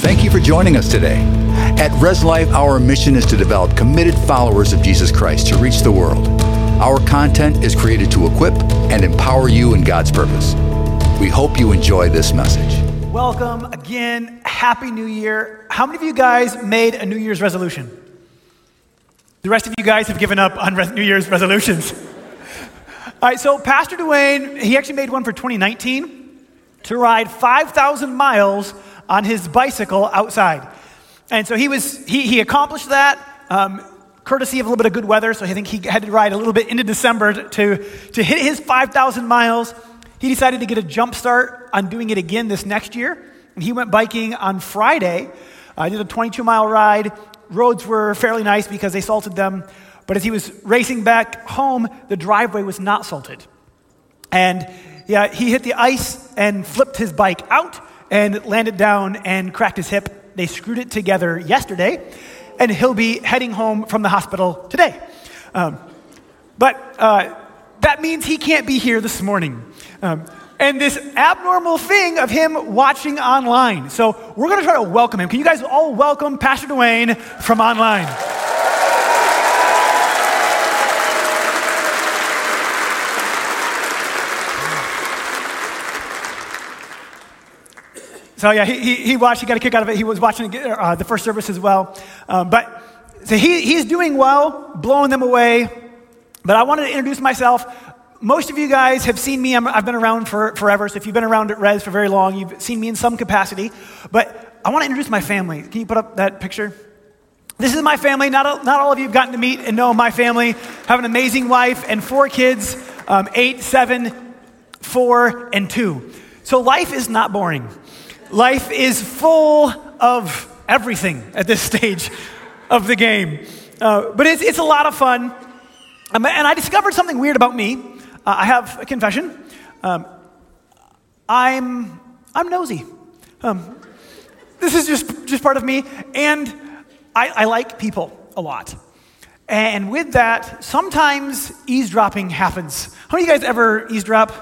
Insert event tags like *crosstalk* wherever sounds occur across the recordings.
Thank you for joining us today. At Res Life, our mission is to develop committed followers of Jesus Christ to reach the world. Our content is created to equip and empower you in God's purpose. We hope you enjoy this message. Welcome again. Happy New Year. How many of you guys made a New Year's resolution? The rest of you guys have given up on New Year's resolutions. *laughs* All right, so Pastor Dwayne, he actually made one for 2019 to ride 5,000 miles on his bicycle outside. And so he was, he, he accomplished that. Um, courtesy of a little bit of good weather, so I think he had to ride a little bit into December to, to hit his 5,000 miles. He decided to get a jump start on doing it again this next year. And he went biking on Friday. I uh, did a 22 mile ride. Roads were fairly nice because they salted them. But as he was racing back home, the driveway was not salted. And yeah, he hit the ice and flipped his bike out and landed down and cracked his hip. They screwed it together yesterday and he'll be heading home from the hospital today. Um, but uh, that means he can't be here this morning. Um, and this abnormal thing of him watching online. So we're going to try to welcome him. Can you guys all welcome Pastor Dwayne from online? So yeah, he, he, he, watched, he got a kick out of it. He was watching uh, the first service as well. Um, but so he, he's doing well, blowing them away. But I wanted to introduce myself. Most of you guys have seen me. i have been around for forever. So if you've been around at Res for very long, you've seen me in some capacity. But I want to introduce my family. Can you put up that picture? This is my family. Not, not all of you have gotten to meet and know my family. Have an amazing wife and four kids um, eight, seven, four, and two. So life is not boring. Life is full of everything at this *laughs* stage of the game. Uh, but it's, it's a lot of fun. Um, and I discovered something weird about me. Uh, I have a confession. Um, I'm, I'm nosy. Um, this is just, just part of me. And I, I like people a lot. And with that, sometimes eavesdropping happens. How many of you guys ever eavesdrop?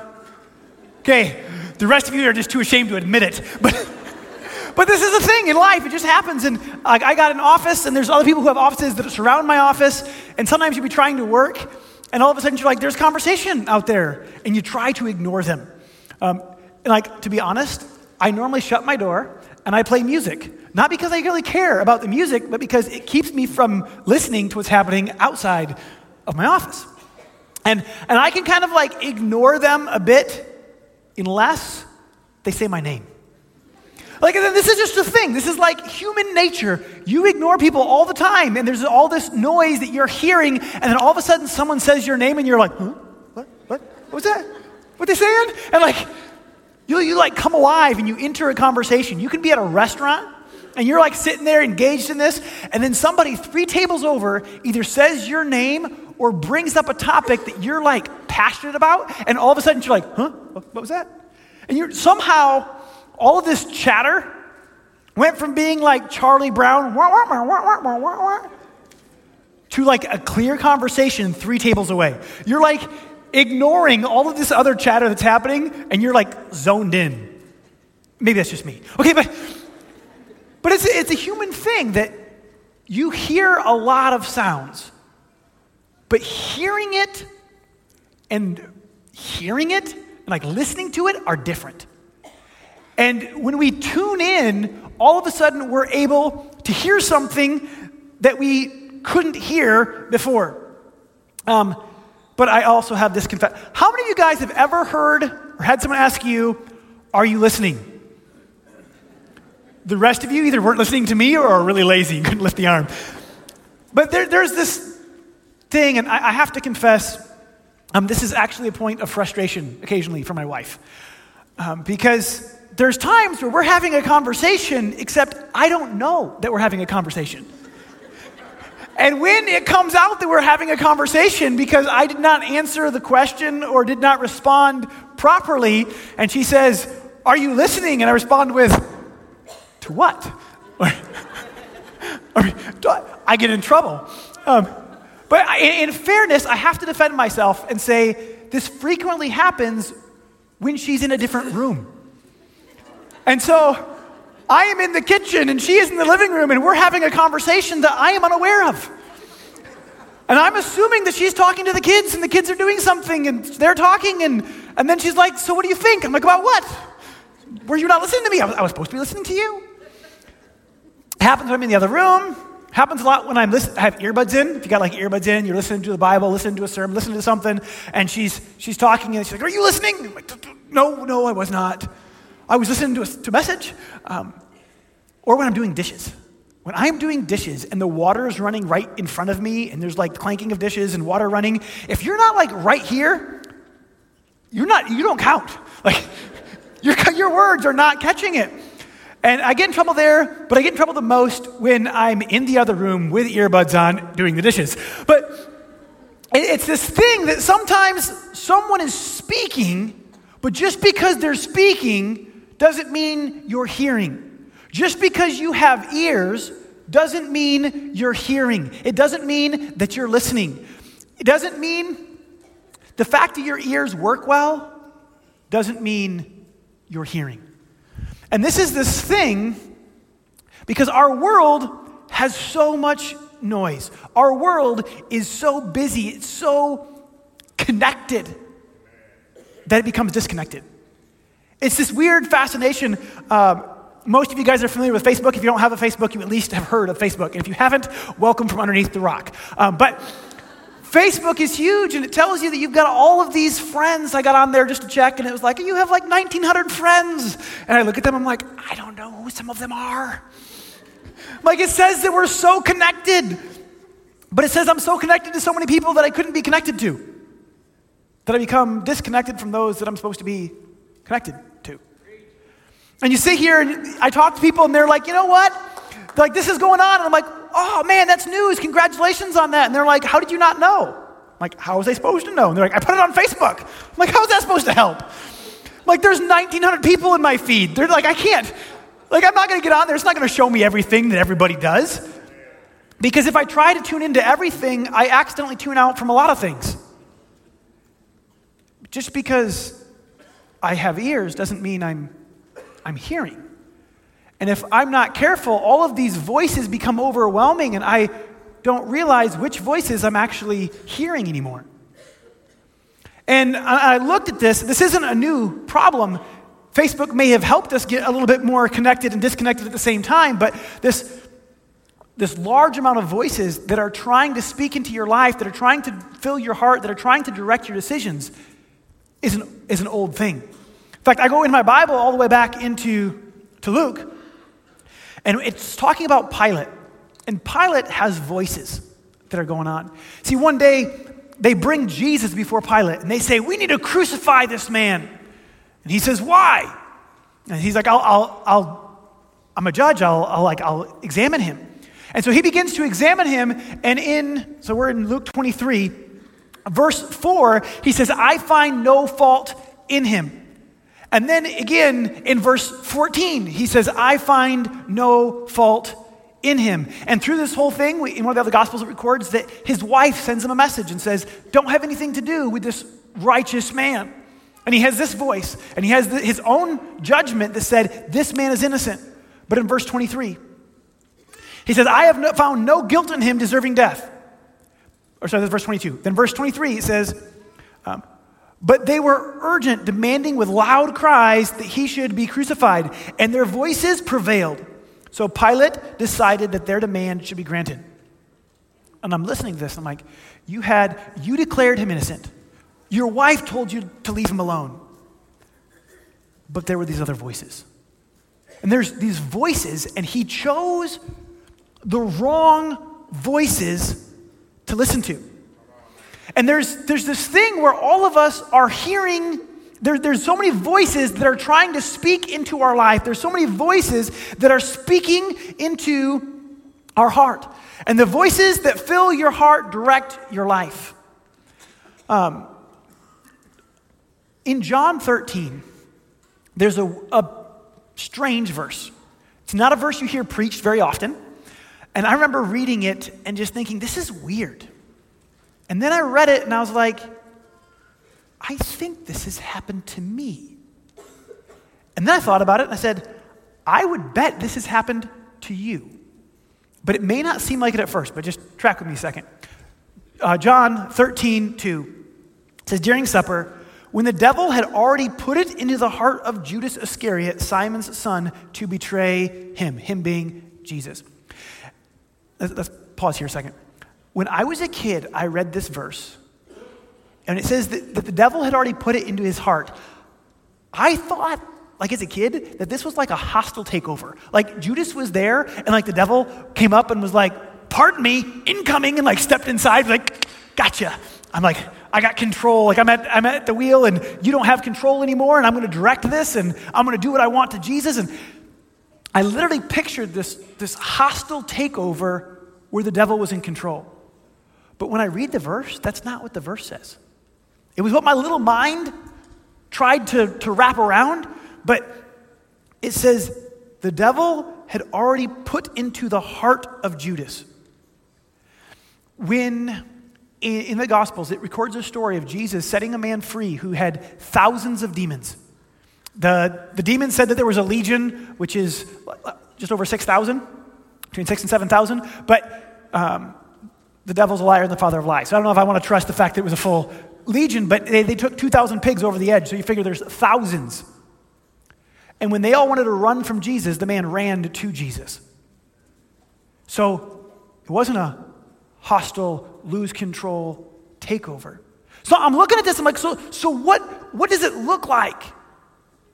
Okay, the rest of you are just too ashamed to admit it. But, *laughs* but this is a thing in life. It just happens. And like, I got an office, and there's other people who have offices that surround my office. And sometimes you'll be trying to work, and all of a sudden you're like, there's conversation out there. And you try to ignore them. Um, and like, to be honest, I normally shut my door and I play music. Not because I really care about the music, but because it keeps me from listening to what's happening outside of my office. And, and I can kind of like ignore them a bit unless they say my name. Like, this is just a thing. This is like human nature. You ignore people all the time, and there's all this noise that you're hearing, and then all of a sudden someone says your name, and you're like, huh? What? What? What was that? What they saying? And like, you, you like come alive and you enter a conversation. You can be at a restaurant, and you're like sitting there engaged in this, and then somebody three tables over either says your name or brings up a topic that you're like passionate about, and all of a sudden you're like, huh? What was that? And you're somehow, all of this chatter went from being like Charlie Brown to like a clear conversation three tables away. You're like ignoring all of this other chatter that's happening, and you're like zoned in. Maybe that's just me. Okay, but but it's, it's a human thing that you hear a lot of sounds, but hearing it and hearing it and like listening to it are different. And when we tune in, all of a sudden we're able to hear something that we couldn't hear before. Um, but I also have this confession. How many of you guys have ever heard or had someone ask you, Are you listening? The rest of you either weren't listening to me or are really lazy and couldn't lift the arm. But there, there's this thing, and I, I have to confess, um, this is actually a point of frustration occasionally for my wife. Um, because there's times where we're having a conversation, except I don't know that we're having a conversation. And when it comes out that we're having a conversation because I did not answer the question or did not respond properly, and she says, Are you listening? And I respond with, To what? *laughs* I get in trouble. Um, but in, in fairness, I have to defend myself and say this frequently happens when she's in a different room. And so I am in the kitchen and she is in the living room and we're having a conversation that I am unaware of. And I'm assuming that she's talking to the kids and the kids are doing something and they're talking and, and then she's like, So what do you think? I'm like, About what? Were you not listening to me? I was, I was supposed to be listening to you. It Happens when I'm in the other room. Happens a lot when I'm listen- I have earbuds in. If you got like earbuds in, you're listening to the Bible, listening to a sermon, listening to something, and she's she's talking and she's like, "Are you listening?" Like, no, no, I was not. I was listening to a, to message. Um, or when I'm doing dishes. When I'm doing dishes and the water is running right in front of me and there's like clanking of dishes and water running, if you're not like right here, you're not, you don't count. Like, *laughs* your, your words are not catching it. And I get in trouble there, but I get in trouble the most when I'm in the other room with earbuds on doing the dishes. But it's this thing that sometimes someone is speaking, but just because they're speaking doesn't mean you're hearing. Just because you have ears doesn't mean you're hearing. It doesn't mean that you're listening. It doesn't mean the fact that your ears work well doesn't mean you're hearing. And this is this thing because our world has so much noise. Our world is so busy, it's so connected that it becomes disconnected. It's this weird fascination. Um, most of you guys are familiar with Facebook. If you don't have a Facebook, you at least have heard of Facebook. And if you haven't, welcome from underneath the rock. Um, but Facebook is huge and it tells you that you've got all of these friends. I got on there just to check and it was like, you have like 1,900 friends. And I look at them, I'm like, I don't know who some of them are. Like it says that we're so connected, but it says I'm so connected to so many people that I couldn't be connected to. That I become disconnected from those that I'm supposed to be connected to. And you sit here and I talk to people and they're like, you know what? They're like, this is going on. And I'm like, oh man, that's news. Congratulations on that. And they're like, how did you not know? I'm like, how was I supposed to know? And they're like, I put it on Facebook. I'm like, how is that supposed to help? I'm like, there's 1,900 people in my feed. They're like, I can't. Like, I'm not going to get on there. It's not going to show me everything that everybody does. Because if I try to tune into everything, I accidentally tune out from a lot of things. Just because I have ears doesn't mean I'm, I'm hearing. And if I'm not careful, all of these voices become overwhelming and I don't realize which voices I'm actually hearing anymore. And I looked at this. This isn't a new problem. Facebook may have helped us get a little bit more connected and disconnected at the same time, but this, this large amount of voices that are trying to speak into your life, that are trying to fill your heart, that are trying to direct your decisions, is an, is an old thing. In fact, I go in my Bible all the way back into to Luke, and it's talking about Pilate. And Pilate has voices that are going on. See, one day they bring Jesus before Pilate and they say, We need to crucify this man. And he says, Why? And he's like, I'll, I'll, I'll I'm a judge, I'll, I'll, like, I'll examine him. And so he begins to examine him, and in, so we're in Luke 23, verse 4, he says, I find no fault in him. And then again in verse 14, he says, I find no fault in him. And through this whole thing, we, in one of the other gospels, it records that his wife sends him a message and says, Don't have anything to do with this righteous man. And he has this voice, and he has the, his own judgment that said, This man is innocent. But in verse 23, he says, I have no, found no guilt in him deserving death. Or sorry, that's verse 22. Then verse 23, it says, um, but they were urgent, demanding with loud cries that he should be crucified, and their voices prevailed. So Pilate decided that their demand should be granted. And I'm listening to this, I'm like, you had, you declared him innocent. Your wife told you to leave him alone. But there were these other voices. And there's these voices, and he chose the wrong voices to listen to. And there's, there's this thing where all of us are hearing, there, there's so many voices that are trying to speak into our life. There's so many voices that are speaking into our heart. And the voices that fill your heart direct your life. Um, in John 13, there's a, a strange verse. It's not a verse you hear preached very often. And I remember reading it and just thinking, this is weird. And then I read it and I was like, I think this has happened to me. And then I thought about it and I said, I would bet this has happened to you. But it may not seem like it at first, but just track with me a second. Uh, John 13, 2 says, During supper, when the devil had already put it into the heart of Judas Iscariot, Simon's son, to betray him, him being Jesus. Let's, let's pause here a second. When I was a kid, I read this verse, and it says that, that the devil had already put it into his heart. I thought like as a kid, that this was like a hostile takeover. Like Judas was there, and like the devil came up and was like, Pardon me, incoming, and like stepped inside, like, Gotcha. I'm like, I got control. Like I'm at, I'm at the wheel, and you don't have control anymore, and I'm going to direct this, and I'm going to do what I want to Jesus. And I literally pictured this, this hostile takeover where the devil was in control. But when I read the verse, that's not what the verse says. It was what my little mind tried to, to wrap around, but it says the devil had already put into the heart of Judas. When in, the Gospels, it records a story of Jesus setting a man free who had thousands of demons. The, the demons said that there was a legion, which is just over 6,000, between 6 and 7,000, but um, the devil's a liar and the father of lies. So I don't know if I want to trust the fact that it was a full legion, but they, they took 2,000 pigs over the edge, so you figure there's thousands. And when they all wanted to run from Jesus, the man ran to Jesus. So it wasn't a hostile, lose control takeover. So I'm looking at this, I'm like, so, so what, what does it look like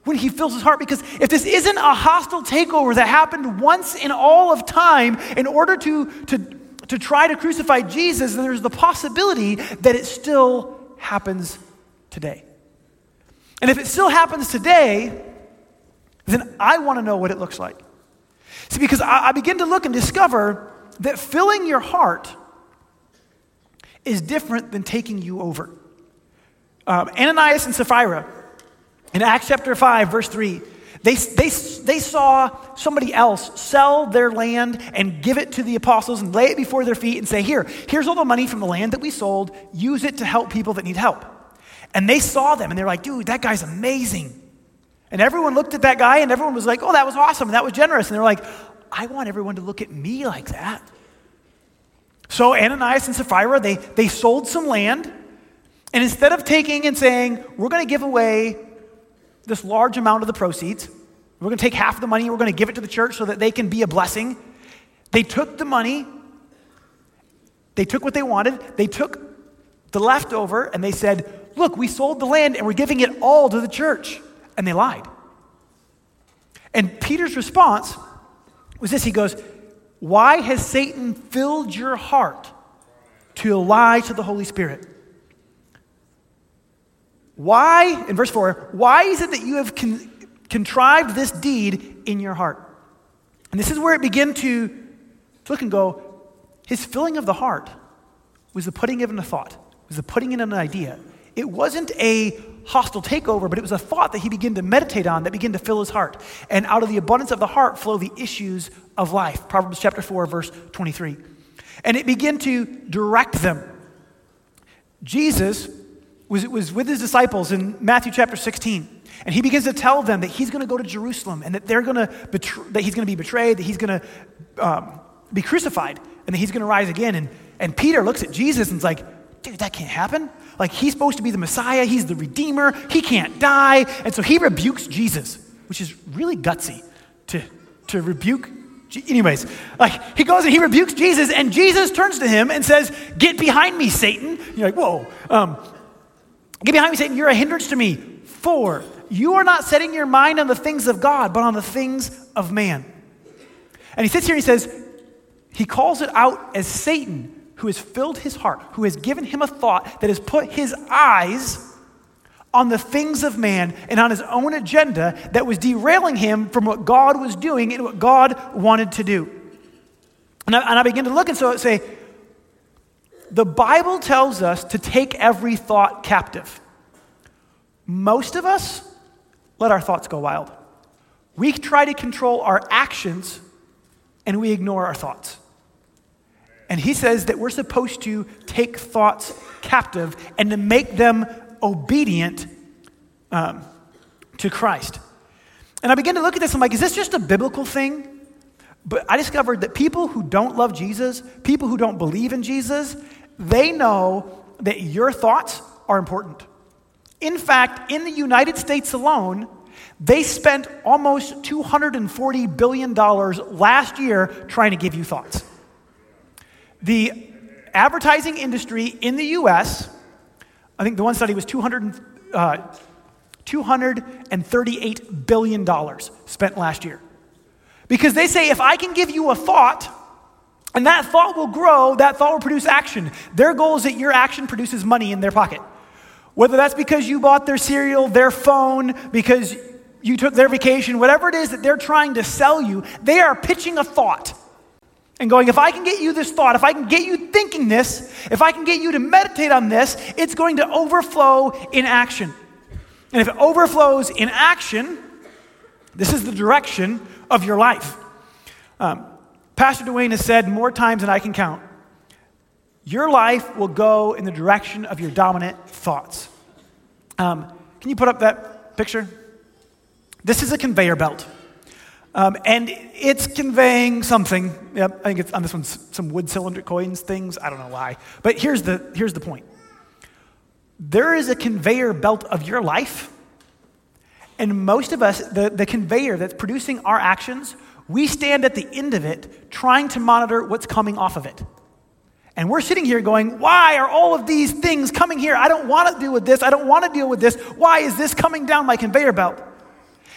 when he fills his heart? Because if this isn't a hostile takeover that happened once in all of time in order to, to, to try to crucify Jesus, then there's the possibility that it still happens today. And if it still happens today, then I want to know what it looks like. See, because I, I begin to look and discover that filling your heart is different than taking you over. Um, Ananias and Sapphira, in Acts chapter 5, verse 3, they, they, they saw somebody else sell their land and give it to the apostles and lay it before their feet and say, Here, here's all the money from the land that we sold. Use it to help people that need help. And they saw them and they're like, Dude, that guy's amazing. And everyone looked at that guy and everyone was like, oh, that was awesome. That was generous. And they're like, I want everyone to look at me like that. So Ananias and Sapphira, they, they sold some land. And instead of taking and saying, we're going to give away this large amount of the proceeds, we're going to take half of the money, we're going to give it to the church so that they can be a blessing, they took the money, they took what they wanted, they took the leftover, and they said, look, we sold the land and we're giving it all to the church and they lied. And Peter's response was this he goes, Why has Satan filled your heart to lie to the Holy Spirit? Why, in verse 4, why is it that you have con- contrived this deed in your heart? And this is where it began to, to look and go, his filling of the heart was the putting in a thought, was the putting in an idea. It wasn't a hostile takeover, but it was a thought that he began to meditate on that began to fill his heart. And out of the abundance of the heart flow the issues of life. Proverbs chapter 4, verse 23. And it began to direct them. Jesus was, was with his disciples in Matthew chapter 16. And he begins to tell them that he's going to go to Jerusalem and that they're going to betray, that he's going to be betrayed, that he's going to um, be crucified, and that he's going to rise again. And, and Peter looks at Jesus and is like, dude, that can't happen. Like, he's supposed to be the Messiah, he's the Redeemer, he can't die. And so he rebukes Jesus, which is really gutsy to, to rebuke. Anyways, like, he goes and he rebukes Jesus, and Jesus turns to him and says, Get behind me, Satan. You're like, Whoa. Um, Get behind me, Satan. You're a hindrance to me. For you are not setting your mind on the things of God, but on the things of man. And he sits here and he says, He calls it out as Satan who has filled his heart, who has given him a thought that has put his eyes on the things of man and on his own agenda that was derailing him from what God was doing and what God wanted to do. And I, and I begin to look and so say, the Bible tells us to take every thought captive. Most of us let our thoughts go wild. We try to control our actions and we ignore our thoughts. And he says that we're supposed to take thoughts captive and to make them obedient um, to Christ. And I began to look at this, I'm like, is this just a biblical thing? But I discovered that people who don't love Jesus, people who don't believe in Jesus, they know that your thoughts are important. In fact, in the United States alone, they spent almost $240 billion last year trying to give you thoughts. The advertising industry in the US, I think the one study was 200, uh, $238 billion spent last year. Because they say if I can give you a thought, and that thought will grow, that thought will produce action. Their goal is that your action produces money in their pocket. Whether that's because you bought their cereal, their phone, because you took their vacation, whatever it is that they're trying to sell you, they are pitching a thought and going, if I can get you this thought, if I can get you thinking this, if I can get you to meditate on this, it's going to overflow in action. And if it overflows in action, this is the direction of your life. Um, Pastor Dwayne has said more times than I can count your life will go in the direction of your dominant thoughts. Um, can you put up that picture? This is a conveyor belt. Um, and it's conveying something. Yep, I think it's on this one, some wood cylinder coins things. I don't know why. But here's the, here's the point there is a conveyor belt of your life and most of us, the, the conveyor that's producing our actions, we stand at the end of it trying to monitor what's coming off of it. And we're sitting here going, why are all of these things coming here? I don't want to deal with this. I don't want to deal with this. Why is this coming down my conveyor belt?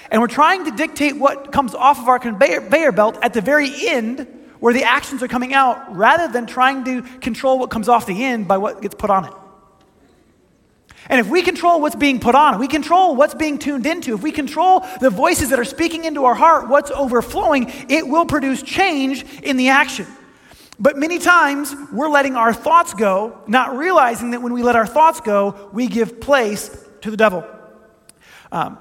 And we're trying to dictate what comes off of our conveyor belt at the very end where the actions are coming out rather than trying to control what comes off the end by what gets put on it. And if we control what's being put on, if we control what's being tuned into, if we control the voices that are speaking into our heart, what's overflowing, it will produce change in the action. But many times we're letting our thoughts go, not realizing that when we let our thoughts go, we give place to the devil. Um,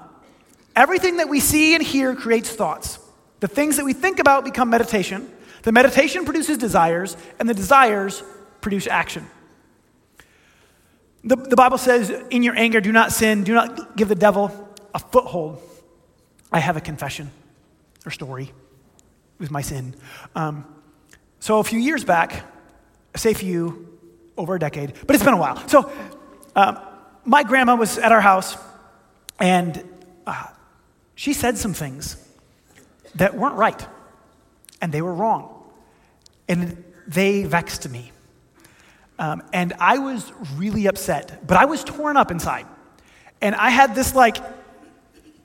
everything that we see and hear creates thoughts. The things that we think about become meditation. The meditation produces desires, and the desires produce action. The, the Bible says, in your anger, do not sin, do not give the devil a foothold. I have a confession or story with my sin. Um, so a few years back, say a few, over a decade, but it's been a while. So uh, my grandma was at our house, and uh, she said some things that weren't right, and they were wrong, and they vexed me. Um, and I was really upset, but I was torn up inside. And I had this like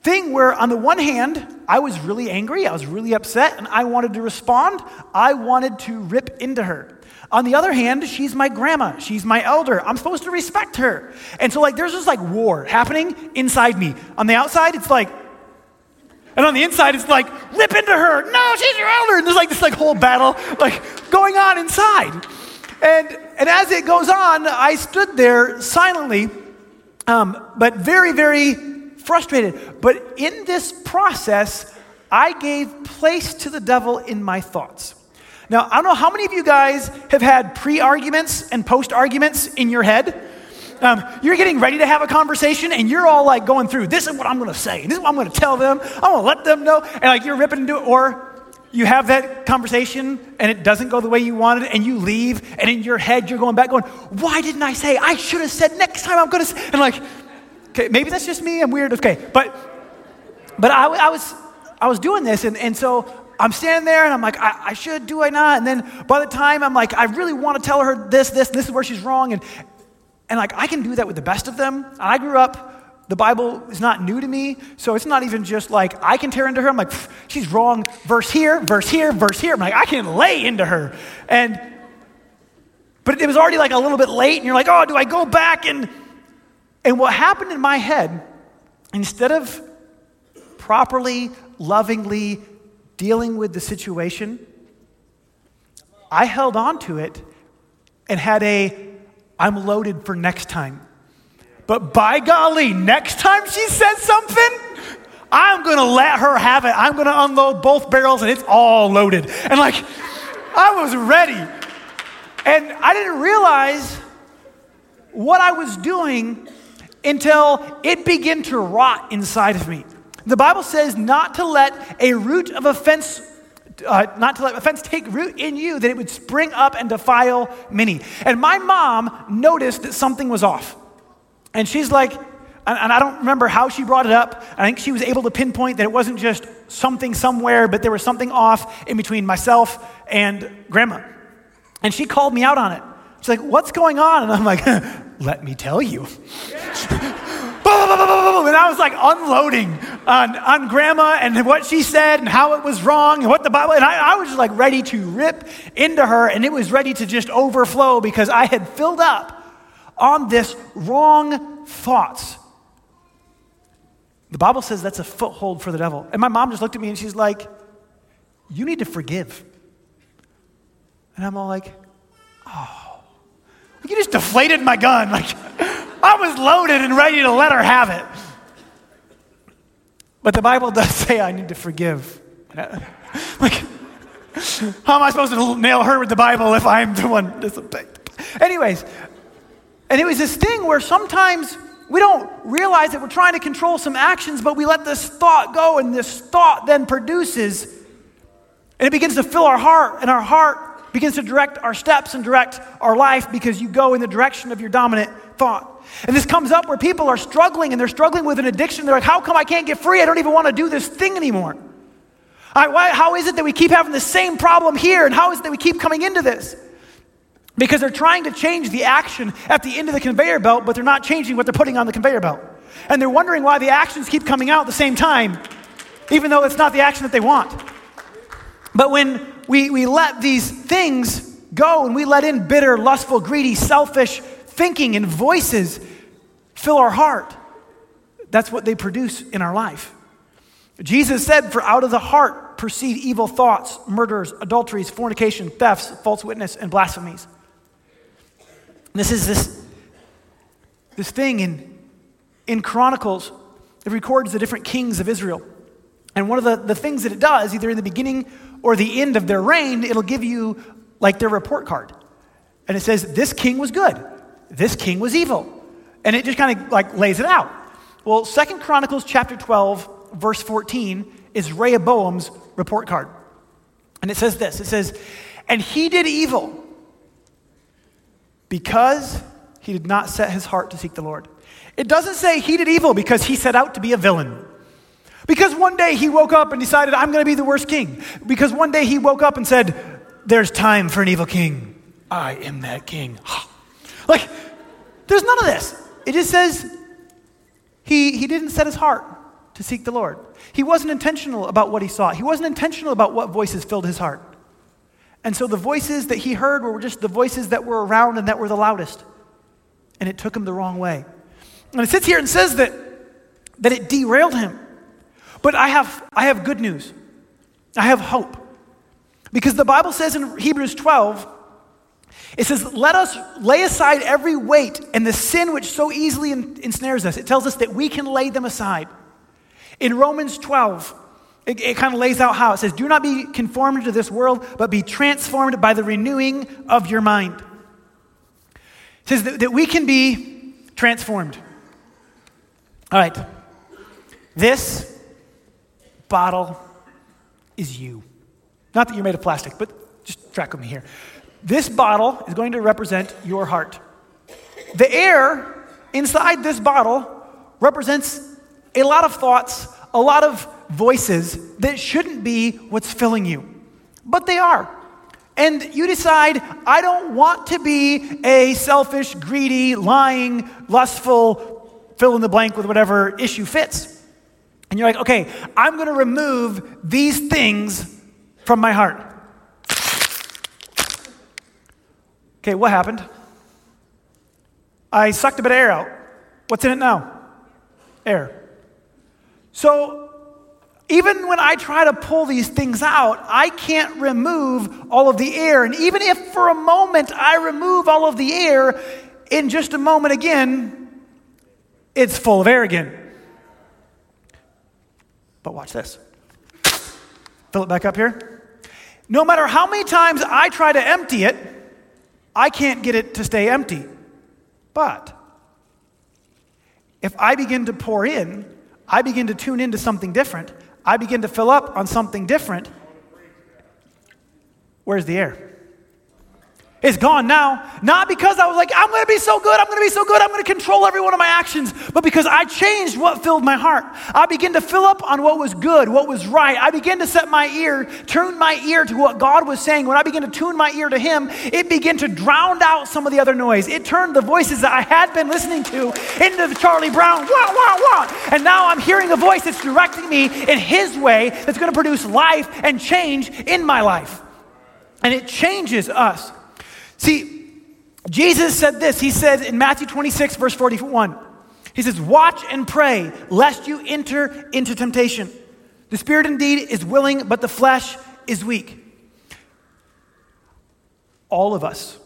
thing where, on the one hand, I was really angry, I was really upset, and I wanted to respond. I wanted to rip into her. On the other hand, she's my grandma. She's my elder. I'm supposed to respect her. And so, like, there's this like war happening inside me. On the outside, it's like, and on the inside, it's like, rip into her. No, she's your elder. And there's like this like whole battle like going on inside. And, and as it goes on, I stood there silently, um, but very, very frustrated. But in this process, I gave place to the devil in my thoughts. Now, I don't know how many of you guys have had pre arguments and post arguments in your head. Um, you're getting ready to have a conversation and you're all like going through this is what I'm going to say, this is what I'm going to tell them, I'm going to let them know, and like you're ripping into it, or you have that conversation and it doesn't go the way you wanted and you leave and in your head you're going back going why didn't i say? I should have said next time i'm going to say and like okay maybe that's just me. I'm weird. Okay but but i, I was i was doing this and, and so i'm standing there and i'm like I, I should do i not? And then by the time i'm like i really want to tell her this this this is where she's wrong. And and like i can do that with the best of them. I grew up the Bible is not new to me, so it's not even just like I can tear into her. I'm like, she's wrong. Verse here, verse here, verse here. I'm like, I can lay into her. And, but it was already like a little bit late, and you're like, oh, do I go back? And, and what happened in my head, instead of properly, lovingly dealing with the situation, I held on to it and had a, I'm loaded for next time. But by golly, next time she says something, I'm to let her have it. I'm to unload both barrels and it's all loaded. And like, I was ready. And I didn't realize what I was doing until it began to rot inside of me. The Bible says not to let a root of offense uh, not to let offense take root in you, that it would spring up and defile many. And my mom noticed that something was off. And she's like, and, I don't remember how she brought it up. I think she was able to pinpoint that it wasn't just something somewhere, but there was something off in between myself and grandma. And she called me out on it. She's like, What's going on? And I'm like, *laughs* Let me tell you. *laughs* and I was like unloading on, on grandma and what she said and how it was wrong and what the Bible, and I, I was just like ready to rip into her and it was ready to just overflow because I had filled up on this wrong thoughts. The Bible says that's a foothold for the devil. And my mom just looked at me and she's like, You need to forgive. And I'm all like, Oh, you just deflated my gun. Like, *laughs* I was loaded and ready to let her have it. But the Bible *laughs* does say I need to forgive. *laughs* like, how am I supposed to nail her with the Bible if I'm the one disobeyed? Anyways, and it was this thing where sometimes we don't realize that we're trying to control some actions, but we let this thought go, and this thought then produces, and it begins to fill our heart, and our heart begins to direct our steps and direct our life because you go in the direction of your dominant thought. And this comes up where people are struggling and they're struggling with an addiction. They're like, how come I can't get free? I don't even want to do this thing anymore. I, why, how is it that we keep having the same problem here? And how is it that we keep coming into this? Because they're trying to change the action at the end of the conveyor belt, but they're not changing what they're putting on the conveyor belt. And they're wondering why the actions keep coming out at the same time, even though it's not the action that they want. But when we, we let these things go and we let in bitter, lustful, greedy, selfish, thinking and voices fill our heart. That's what they produce in our life. Jesus said, For out of the heart proceed evil thoughts, murders, adulteries, fornication, thefts, false witness, and blasphemies. This is this, this thing in, in Chronicles, it records the different kings of Israel. And one of the, the things that it does, either in the beginning or the end of their reign, it'll give you like their report card. And it says, This king was good this king was evil. And it just kind of like lays it out. Well, Second Chronicles chapter 12, verse 14 is Rehoboam's report card. And it says this it says, And he did evil because he did not set his heart to seek the Lord. It doesn't say he did evil because he set out to be a villain. Because one day he woke up and decided, I'm going to be the worst king. Because one day he woke up and said, There's time for an evil king. I am that king. *sighs* Like, there's none of this. It just says he, he didn't set his heart to seek the Lord. He wasn't intentional about what he saw, he wasn't intentional about what voices filled his heart. And so the voices that he heard were just the voices that were around and that were the loudest. And it took him the wrong way. And it sits here and says that, that it derailed him. But I have, I have good news. I have hope. Because the Bible says in Hebrews 12, it says, Let us lay aside every weight and the sin which so easily ensnares us. It tells us that we can lay them aside. In Romans 12, it, it kind of lays out how it says, Do not be conformed to this world, but be transformed by the renewing of your mind. It says that, that we can be transformed. All right. This bottle is you. Not that you're made of plastic, but just track with me here. This bottle is going to represent your heart. The air inside this bottle represents a lot of thoughts, a lot of voices that shouldn't be what's filling you, but they are. And you decide, I don't want to be a selfish, greedy, lying, lustful, fill in the blank with whatever issue fits. And you're like, okay, I'm going to remove these things from my heart. Okay, what happened? I sucked a bit of air out. What's in it now? Air. So, even when I try to pull these things out, I can't remove all of the air. And even if for a moment I remove all of the air, in just a moment again, it's full of air again. But watch this. Fill it back up here. No matter how many times I try to empty it, I can't get it to stay empty. But if I begin to pour in, I begin to tune into something different. I begin to fill up on something different. Where's the air? It's gone now. Not because I was like, I'm going to be so good, I'm going to be so good, I'm going to control every one of my actions, but because I changed what filled my heart. I began to fill up on what was good, what was right. I began to set my ear, turn my ear to what God was saying. When I began to tune my ear to Him, it began to drown out some of the other noise. It turned the voices that I had been listening to into the Charlie Brown, wah, wah, wah. And now I'm hearing a voice that's directing me in His way that's going to produce life and change in my life. And it changes us. See, Jesus said this. He said in Matthew 26, verse 41, He says, Watch and pray, lest you enter into temptation. The spirit indeed is willing, but the flesh is weak. All of us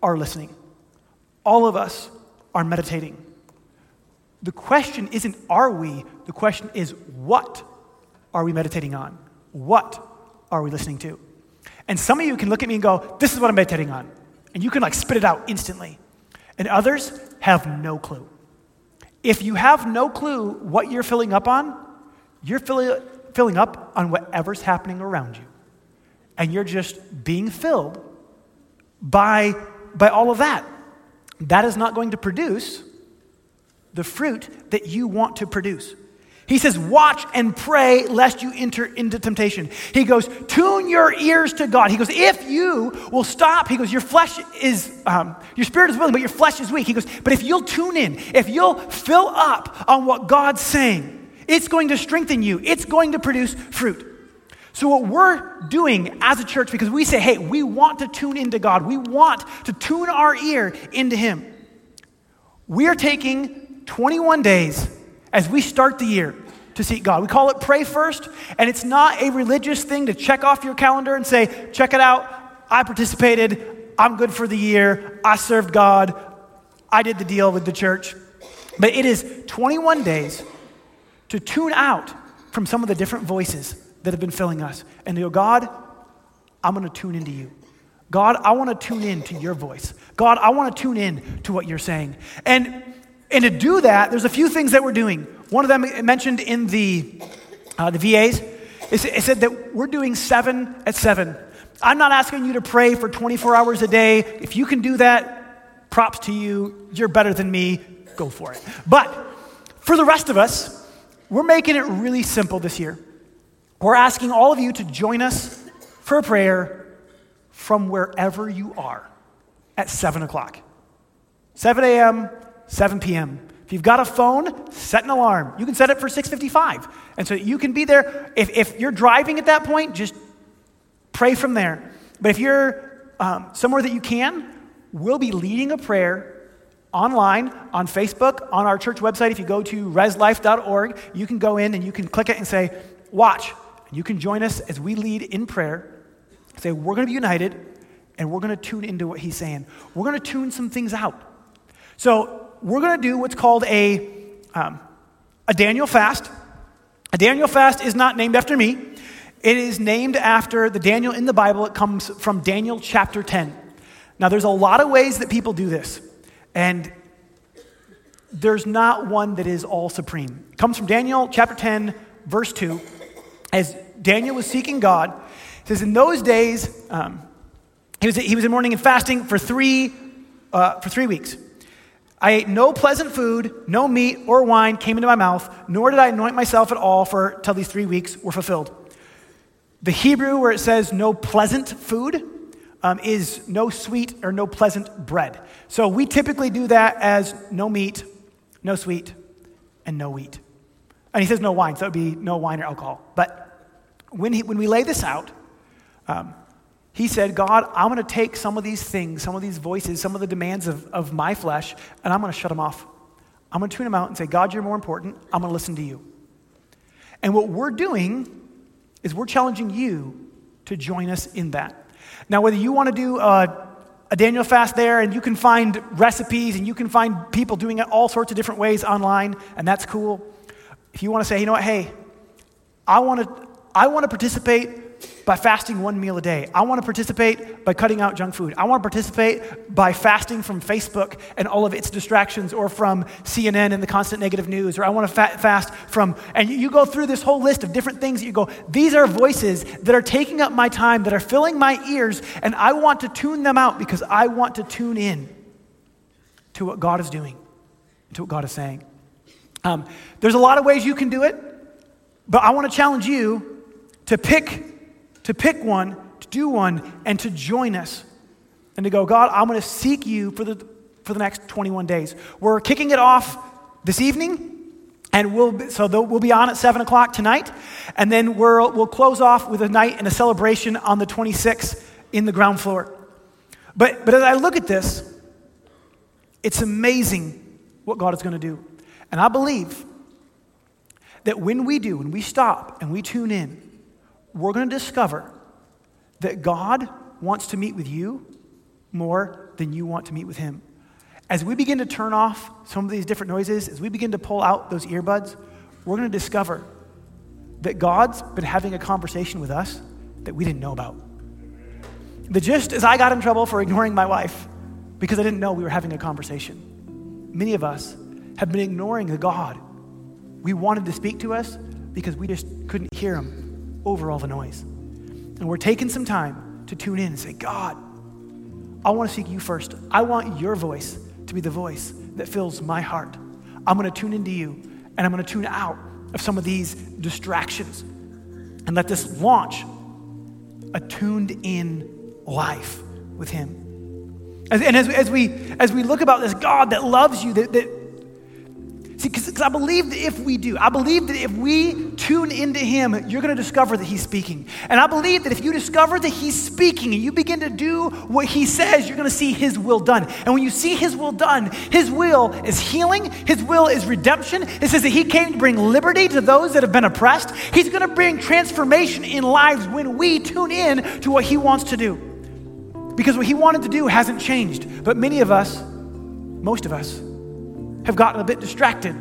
are listening, all of us are meditating. The question isn't are we, the question is what are we meditating on? What are we listening to? And some of you can look at me and go, This is what I'm meditating on. And you can like spit it out instantly. And others have no clue. If you have no clue what you're filling up on, you're filling, filling up on whatever's happening around you. And you're just being filled by, by all of that. That is not going to produce the fruit that you want to produce. He says, Watch and pray lest you enter into temptation. He goes, Tune your ears to God. He goes, If you will stop, he goes, Your flesh is, um, your spirit is willing, but your flesh is weak. He goes, But if you'll tune in, if you'll fill up on what God's saying, it's going to strengthen you, it's going to produce fruit. So, what we're doing as a church, because we say, hey, we want to tune into God, we want to tune our ear into Him, we are taking 21 days as we start the year to seek God. We call it pray first, and it's not a religious thing to check off your calendar and say, check it out, I participated, I'm good for the year, I served God, I did the deal with the church. But it is 21 days to tune out from some of the different voices that have been filling us and to go, God, I'm going to tune into you. God, I want to tune in to your voice. God, I want to tune in to what you're saying. And and to do that, there's a few things that we're doing. One of them mentioned in the, uh, the VAs, it said that we're doing seven at seven. I'm not asking you to pray for 24 hours a day. If you can do that, props to you. You're better than me. Go for it. But for the rest of us, we're making it really simple this year. We're asking all of you to join us for a prayer from wherever you are at 7 o'clock. 7 a.m., 7 p.m. If you've got a phone, set an alarm. You can set it for 6:55, and so you can be there. If, if you're driving at that point, just pray from there. But if you're um, somewhere that you can, we'll be leading a prayer online on Facebook, on our church website. If you go to reslife.org, you can go in and you can click it and say, "Watch." And you can join us as we lead in prayer. Say, "We're going to be united, and we're going to tune into what He's saying. We're going to tune some things out." So we're going to do what's called a, um, a Daniel fast. A Daniel fast is not named after me. It is named after the Daniel in the Bible. It comes from Daniel chapter 10. Now, there's a lot of ways that people do this, and there's not one that is all supreme. It comes from Daniel chapter 10, verse 2. As Daniel was seeking God, it says, In those days, um, he, was, he was in mourning and fasting for three, uh, for three weeks. I ate no pleasant food, no meat or wine came into my mouth, nor did I anoint myself at all for till these three weeks were fulfilled. The Hebrew, where it says no pleasant food, um, is no sweet or no pleasant bread. So we typically do that as no meat, no sweet, and no wheat. And he says no wine, so it would be no wine or alcohol. But when, he, when we lay this out, um, he said, God, I'm going to take some of these things, some of these voices, some of the demands of, of my flesh, and I'm going to shut them off. I'm going to tune them out and say, God, you're more important. I'm going to listen to you. And what we're doing is we're challenging you to join us in that. Now, whether you want to do a, a Daniel fast there, and you can find recipes and you can find people doing it all sorts of different ways online, and that's cool. If you want to say, you know what, hey, I want to, I want to participate by fasting one meal a day. I want to participate by cutting out junk food. I want to participate by fasting from Facebook and all of its distractions or from CNN and the constant negative news. Or I want to fa- fast from, and you go through this whole list of different things that you go, these are voices that are taking up my time, that are filling my ears, and I want to tune them out because I want to tune in to what God is doing, to what God is saying. Um, there's a lot of ways you can do it, but I want to challenge you to pick to pick one, to do one, and to join us. And to go, God, I'm going to seek you for the, for the next 21 days. We're kicking it off this evening. And we'll be, so we'll be on at 7 o'clock tonight. And then we'll, we'll close off with a night and a celebration on the 26th in the ground floor. But, but as I look at this, it's amazing what God is going to do. And I believe that when we do, when we stop and we tune in, we're going to discover that God wants to meet with you more than you want to meet with Him. As we begin to turn off some of these different noises, as we begin to pull out those earbuds, we're going to discover that God's been having a conversation with us that we didn't know about. The gist is, I got in trouble for ignoring my wife because I didn't know we were having a conversation. Many of us have been ignoring the God we wanted to speak to us because we just couldn't hear Him over all the noise. And we're taking some time to tune in and say, God, I want to seek you first. I want your voice to be the voice that fills my heart. I'm going to tune into you and I'm going to tune out of some of these distractions and let this launch a tuned in life with Him. And as, we as, we, as we look about this God that loves you, that, that See, because I believe that if we do, I believe that if we tune into Him, you're going to discover that He's speaking. And I believe that if you discover that He's speaking and you begin to do what He says, you're going to see His will done. And when you see His will done, His will is healing, His will is redemption. It says that He came to bring liberty to those that have been oppressed. He's going to bring transformation in lives when we tune in to what He wants to do. Because what He wanted to do hasn't changed. But many of us, most of us, have gotten a bit distracted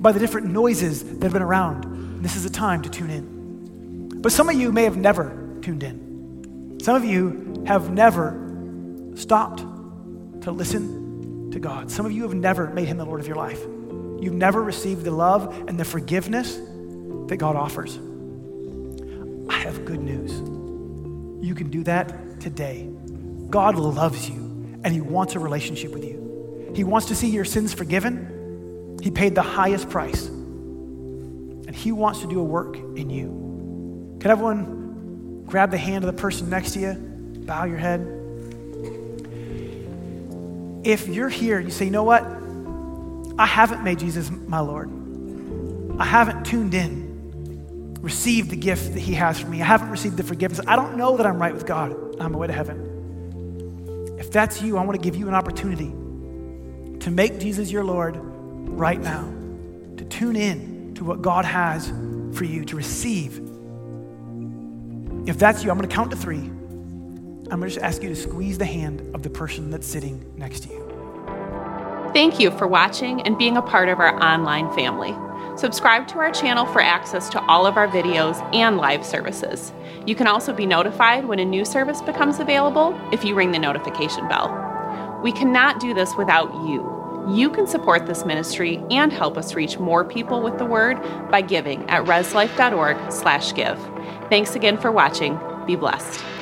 by the different noises that have been around. This is a time to tune in. But some of you may have never tuned in. Some of you have never stopped to listen to God. Some of you have never made Him the Lord of your life. You've never received the love and the forgiveness that God offers. I have good news. You can do that today. God loves you and He wants a relationship with you. He wants to see your sins forgiven. He paid the highest price. And He wants to do a work in you. Can everyone grab the hand of the person next to you? Bow your head. If you're here and you say, you know what? I haven't made Jesus my Lord. I haven't tuned in, received the gift that He has for me. I haven't received the forgiveness. I don't know that I'm right with God. I'm on my way to heaven. If that's you, I want to give you an opportunity to make Jesus your Lord right now, to tune in to what God has for you, to receive. If that's you, I'm going to count to three. I'm going to just ask you to squeeze the hand of the person that's sitting next to you. Thank you for watching and being a part of our online family. Subscribe to our channel for access to all of our videos and live services. You can also be notified when a new service becomes available if you ring the notification bell. We cannot do this without you. You can support this ministry and help us reach more people with the word by giving at reslife.org/give. Thanks again for watching. Be blessed.